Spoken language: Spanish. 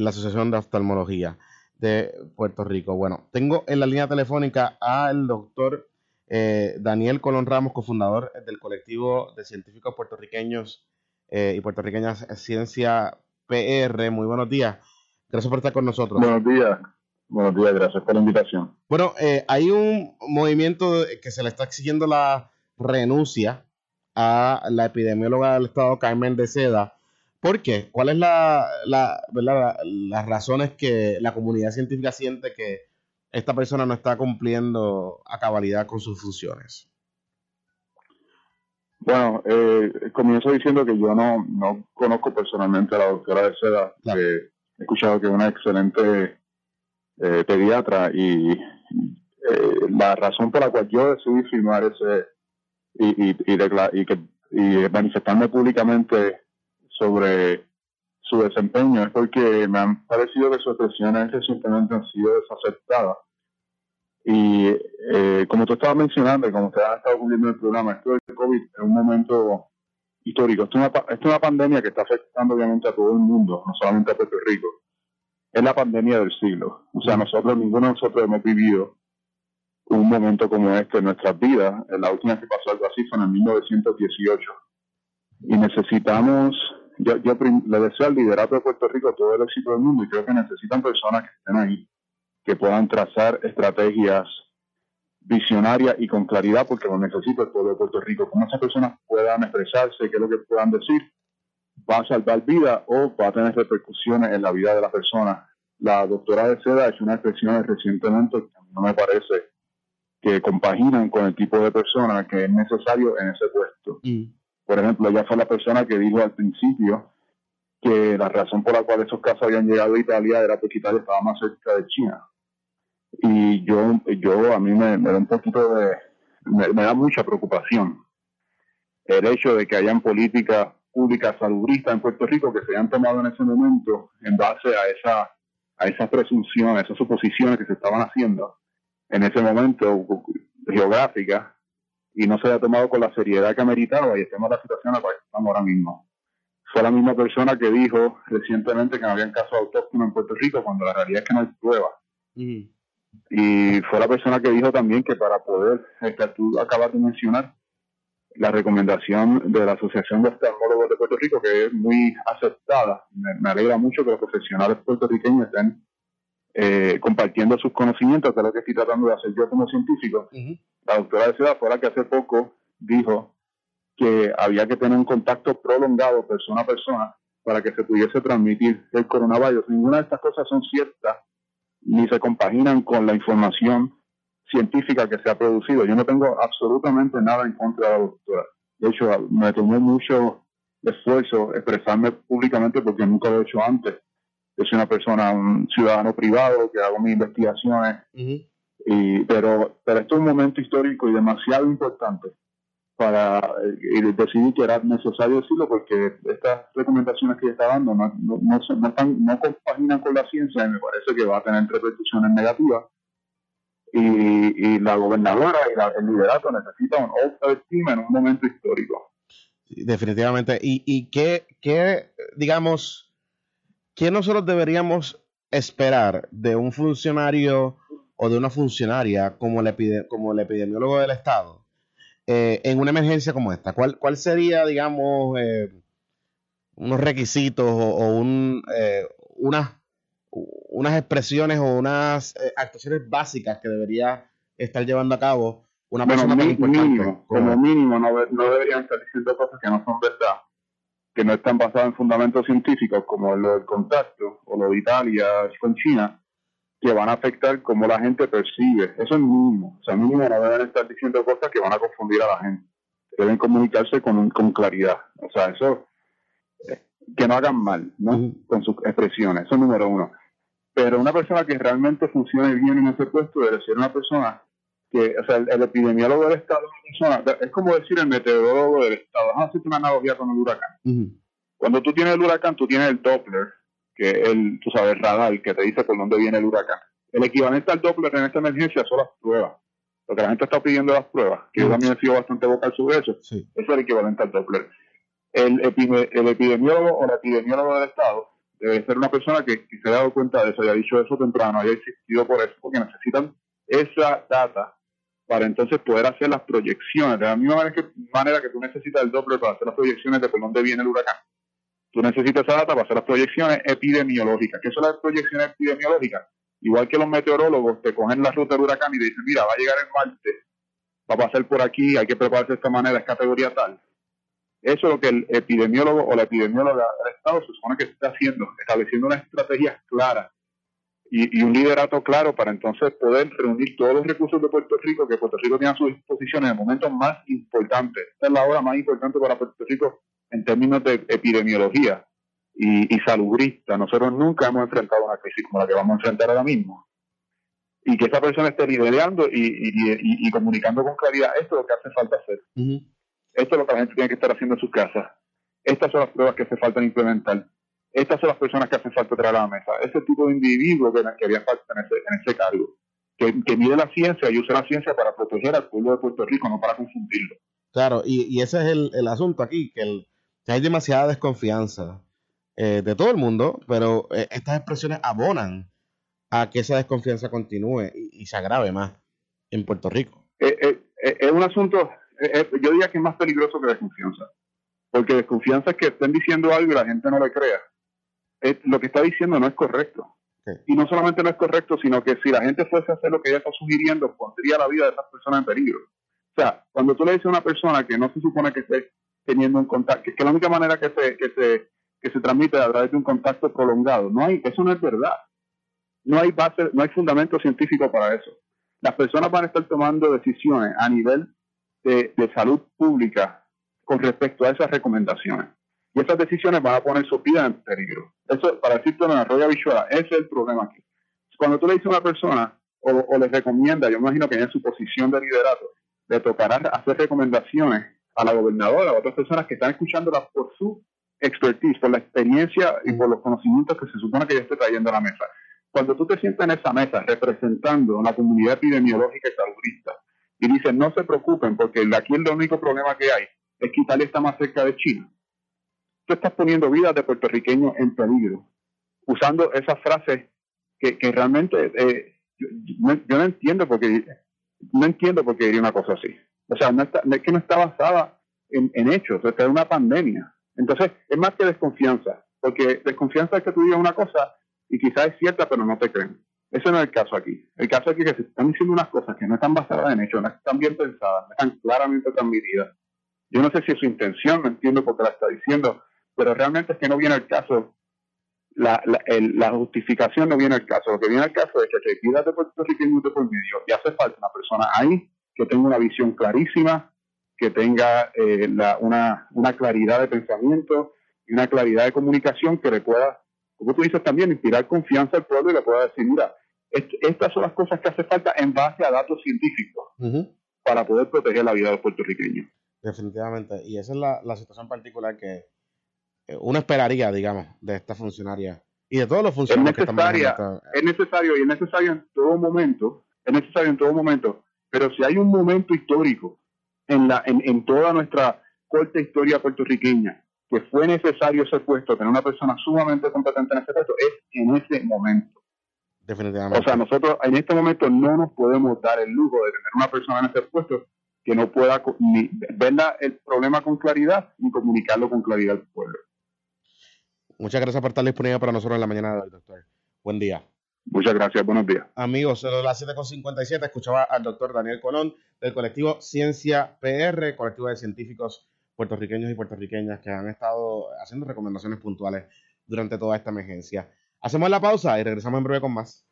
la Asociación de Oftalmología de Puerto Rico. Bueno, tengo en la línea telefónica al doctor eh, Daniel Colón Ramos, cofundador del colectivo de científicos puertorriqueños eh, y puertorriqueñas Ciencia PR. Muy buenos días. Gracias por estar con nosotros. Buenos días. Buenos días, gracias por la invitación. Bueno, eh, hay un movimiento que se le está exigiendo la renuncia a la epidemióloga del Estado, Carmen de Seda. ¿Por qué? ¿Cuáles la, la, las razones que la comunidad científica siente que esta persona no está cumpliendo a cabalidad con sus funciones? Bueno, eh, comienzo diciendo que yo no, no conozco personalmente a la doctora de Seda. he escuchado que es una excelente eh, pediatra y eh, la razón por la cual yo decidí firmar ese y, y, y, que, y manifestarme públicamente sobre su desempeño es porque me han parecido que sus expresiones recientemente han sido desaceptadas. Y eh, como tú estabas mencionando y como usted ha estado cubriendo el programa, esto del COVID es un momento histórico. Esto es, una, esto es una pandemia que está afectando obviamente a todo el mundo, no solamente a Puerto Rico. Es la pandemia del siglo. O sea, nosotros, ninguno de nosotros hemos vivido un momento como este en nuestras vidas. La última que pasó algo así fue en el 1918. Y necesitamos yo, yo le deseo al liderato de Puerto Rico todo el éxito del mundo y creo que necesitan personas que estén ahí, que puedan trazar estrategias visionarias y con claridad, porque lo necesita el pueblo de Puerto Rico. Como esas personas puedan expresarse, qué es lo que puedan decir, va a salvar vida o va a tener repercusiones en la vida de la persona. La doctora de Seda ha hecho unas expresiones recientemente que no me parece que compaginan con el tipo de persona que es necesario en ese puesto. Mm. Por ejemplo, ella fue la persona que dijo al principio que la razón por la cual esos casos habían llegado a Italia era porque Italia estaba más cerca de China. Y yo, yo a mí me, da un poquito de, me, da mucha preocupación el hecho de que hayan políticas públicas salubristas en Puerto Rico que se hayan tomado en ese momento en base a esa a esas presunciones, esas suposiciones que se estaban haciendo en ese momento geográfica y no se haya tomado con la seriedad que ameritaba y estemos en la situación en la cual estamos ahora mismo. Fue la misma persona que dijo recientemente que no habían casos autóctonos en Puerto Rico cuando la realidad es que no hay pruebas. Y fue la persona que dijo también que para poder, que tú acabas de mencionar, la recomendación de la Asociación de Oftalmólogos de Puerto Rico, que es muy aceptada. Me, alegra mucho que los profesionales puertorriqueños estén eh, compartiendo sus conocimientos, que es lo que estoy tratando de hacer yo como científico. La doctora de Ciudad fue la que hace poco dijo que había que tener un contacto prolongado persona a persona para que se pudiese transmitir el coronavirus. Ninguna de estas cosas son ciertas ni se compaginan con la información científica que se ha producido. Yo no tengo absolutamente nada en contra de la doctora. De hecho, me tomó mucho esfuerzo expresarme públicamente porque nunca lo he hecho antes yo soy una persona, un ciudadano privado que hago mis investigaciones, y, pero, pero esto es un momento histórico y demasiado importante para eh, decidir que era necesario decirlo porque estas recomendaciones que está dando no, no, no, están, no compaginan con la ciencia y me parece que va a tener repercusiones negativas. Y, y la gobernadora y el liderato necesitan un all team en un momento histórico. definitivamente. ¿Y, y qué, qué, digamos, ¿qué nosotros deberíamos esperar de un funcionario o de una funcionaria como el, como el epidemiólogo del Estado eh, en una emergencia como esta? ¿Cuál, cuál sería, digamos, eh, unos requisitos o, un, eh, unas, unas expresiones o unas actuaciones básicas que debería estar llevando a cabo una persona tan importante? como mínimo, no, no deberían estar diciendo cosas que no son verdad que no están basadas en fundamentos científicos como lo del contacto o lo de Italia con China, que van a afectar cómo la gente percibe. Eso es mínimo. O sea, mínimo no deben estar diciendo cosas que van a confundir a la gente. Deben comunicarse con, con claridad. O sea, eso, eh, que no hagan mal, ¿no? Con sus expresiones. Eso es número uno. Pero una persona que realmente funcione bien en ese puesto debe ser una persona que, o sea, el, epidemiólogo del Estado es como decir el meteorólogo del Estado. Vamos a hacer una analogía con el huracán. Cuando tú tienes el huracán, tú tienes el Doppler, que es el, tú sabes, radar, que te dice por dónde viene el huracán. El equivalente al Doppler en esta emergencia son las pruebas. Lo que la gente está pidiendo las pruebas, que yo también he sido bastante vocal sobre eso, eso es el equivalente al Doppler. El, el epidemiólogo o el epidemiólogo del Estado debe ser una persona que, se haya dado cuenta de eso, haya dicho eso temprano, haya existido por eso, porque necesitan esa data para entonces poder hacer las proyecciones. De la misma manera que, manera que tú necesitas el Doppler para hacer las proyecciones de por dónde viene el huracán. Tú necesitas esa data para hacer las proyecciones epidemiológicas. ¿Qué son las proyecciones epidemiológicas? Igual que los meteorólogos te cogen la ruta del huracán y te dicen, mira, va a llegar el martes, va a pasar por aquí, hay que prepararse de esta manera, es categoría tal. Eso es lo que el epidemiólogo o la epidemióloga del Estado se supone que está haciendo, estableciendo una estrategia clara y, un liderato claro para entonces poder reunir todos los recursos de Puerto Rico que Puerto Rico tiene a su disposición en el momento más importante. Esta es la hora más importante para Puerto Rico en términos de epidemiología y, y salubrista. Nosotros nunca hemos enfrentado una crisis como la que vamos a enfrentar ahora mismo. Y que esa persona esté liderando y, comunicando con claridad, esto es lo que hace falta hacer. Esto es lo que la gente tiene que estar haciendo en sus casas. Estas son las pruebas que hace falta implementar. Estas son las personas que hacen falta traer a la mesa. Ese tipo de individuos que, que haría falta en ese, en ese cargo. Que, que mide la ciencia y use la ciencia para proteger al pueblo de Puerto Rico, no para confundirlo. Claro, y, y ese es el, el, asunto aquí, que, el, hay demasiada desconfianza eh, de todo el mundo, pero eh, estas expresiones abonan a que esa desconfianza continúe y, y se agrave más en Puerto Rico. Eh, es un asunto yo diría que es más peligroso que desconfianza. Porque desconfianza es que estén diciendo algo y la gente no le crea. lo que está diciendo no es correcto. Y no solamente no es correcto, sino que si la gente fuese a hacer lo que ella está sugiriendo, pondría la vida de esas personas en peligro. O sea, cuando tú le dices a una persona que no se supone que esté teniendo un contacto, que, que la única manera que se, que se, que se transmite a través de un contacto prolongado, no hay, eso no es verdad. No hay base, no hay fundamento científico para eso. Las personas van a estar tomando decisiones a nivel de, salud pública con respecto a esas recomendaciones. Y esas decisiones van a poner su vida en peligro. Eso, para decirte en la roya visual, ese es el problema aquí. Cuando tú le dices a una persona o, le recomienda, yo imagino que en su posición de liderato, le tocará hacer recomendaciones a la gobernadora a otras personas que están escuchándola por su expertise, por la experiencia y por los conocimientos que se supone que ella esté trayendo a la mesa. Cuando tú te sientas en esa mesa representando a la comunidad epidemiológica y saludista, y dicen, no se preocupen, porque aquí el único problema que hay es que Italia está más cerca de China. Tú estás poniendo vidas de puertorriqueños en peligro, usando esas frases que, realmente eh, yo, no entiendo porque no entiendo por qué diría una cosa así. O sea, no, es que no está basada en, hechos, es una pandemia. Entonces, es más que desconfianza, porque desconfianza es que tú digas una cosa y quizás es cierta, pero no te creen. Ese no es el caso aquí. El caso aquí es que se están diciendo unas cosas que no están basadas en hechos, no están bien pensadas, no están claramente transmitidas. Yo no sé si es su intención, no entiendo por qué la está diciendo, pero realmente es que no viene el caso, la, la, justificación no viene al caso. Lo que viene al caso es que te de Puerto Rico y por medio y hace falta una persona ahí que tenga una visión clarísima, que tenga eh, una, una claridad de pensamiento y una claridad de comunicación que le pueda como tú dices también, inspirar confianza al pueblo y le pueda decir, mira, estas son las cosas que hace falta en base a datos científicos para poder proteger la vida de los puertorriqueños. Definitivamente, y esa es la, situación particular que uno esperaría, digamos, de esta funcionaria y de todos los funcionarios es que Es necesario y es necesario en todo momento, es necesario en todo momento, pero si hay un momento histórico en, la, en, en toda nuestra corta historia puertorriqueña que fue necesario ese puesto, tener una persona sumamente competente en ese puesto, es en ese momento. Definitivamente. O sea, nosotros en este momento no nos podemos dar el lujo de tener una persona en ese puesto que no pueda ni ver el problema con claridad ni comunicarlo con claridad al pueblo. Muchas gracias por estar disponible para nosotros en la mañana de hoy, doctor. Buen día. Muchas gracias, buenos días. Amigos, a las 7.57 escuchaba al doctor Daniel Colón del colectivo Ciencia PR, colectivo de científicos puertorriqueños y puertorriqueñas que han estado haciendo recomendaciones puntuales durante toda esta emergencia. Hacemos la pausa y regresamos en breve con más.